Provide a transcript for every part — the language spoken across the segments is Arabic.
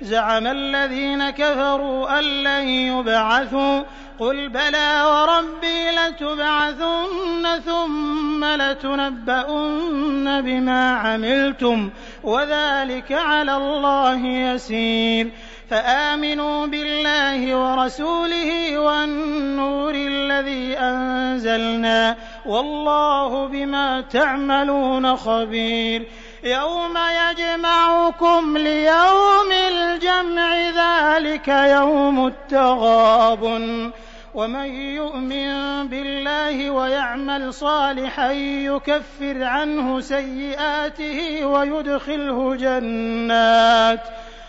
زعم الذين كفروا أن لن يبعثوا قل بلى وربي لتبعثن ثم لتنبؤن بما عملتم وذلك على الله يسير فآمنوا بالله ورسوله والنور الذي أنزلنا والله بما تعملون خبير يوم يجمعكم ليوم الجمع ذلك يوم التغابن. ومن يؤمن بالله ويعمل صالحا يكفر عنه سيئاته ويدخله جنات.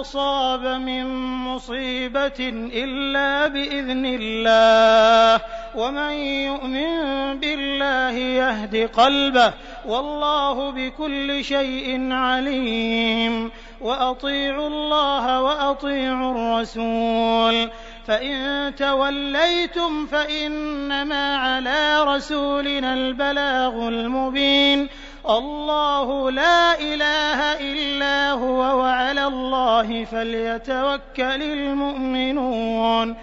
أصاب من مصيبة إلا بإذن الله. ومن يؤمن بالله يهد قلبه. والله بكل شيء عليم. وأطيعوا الله وأطيعوا الرسول. فإن توليتم فإنما على رسولنا البلاغ المبين. الله لا إله إلا هو. الله فليتوكل المؤمنون.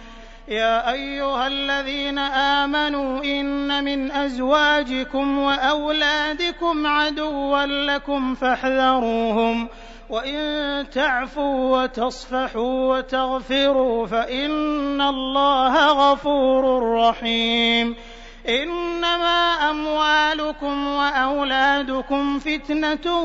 يا أيها الذين آمنوا إن من أزواجكم وأولادكم عدوا لكم فاحذروهم. وإن تعفوا وتصفحوا وتغفروا فإن الله غفور رحيم. أموالكم وأولادكم فتنة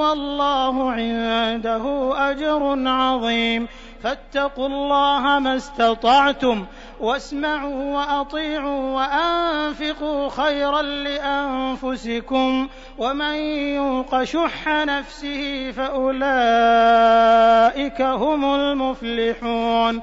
والله عنده أجر عظيم. فاتقوا الله ما استطعتم واسمعوا وأطيعوا وأنفقوا خيرا لأنفسكم. ومن يوق شح نفسه فأولئك هم المفلحون.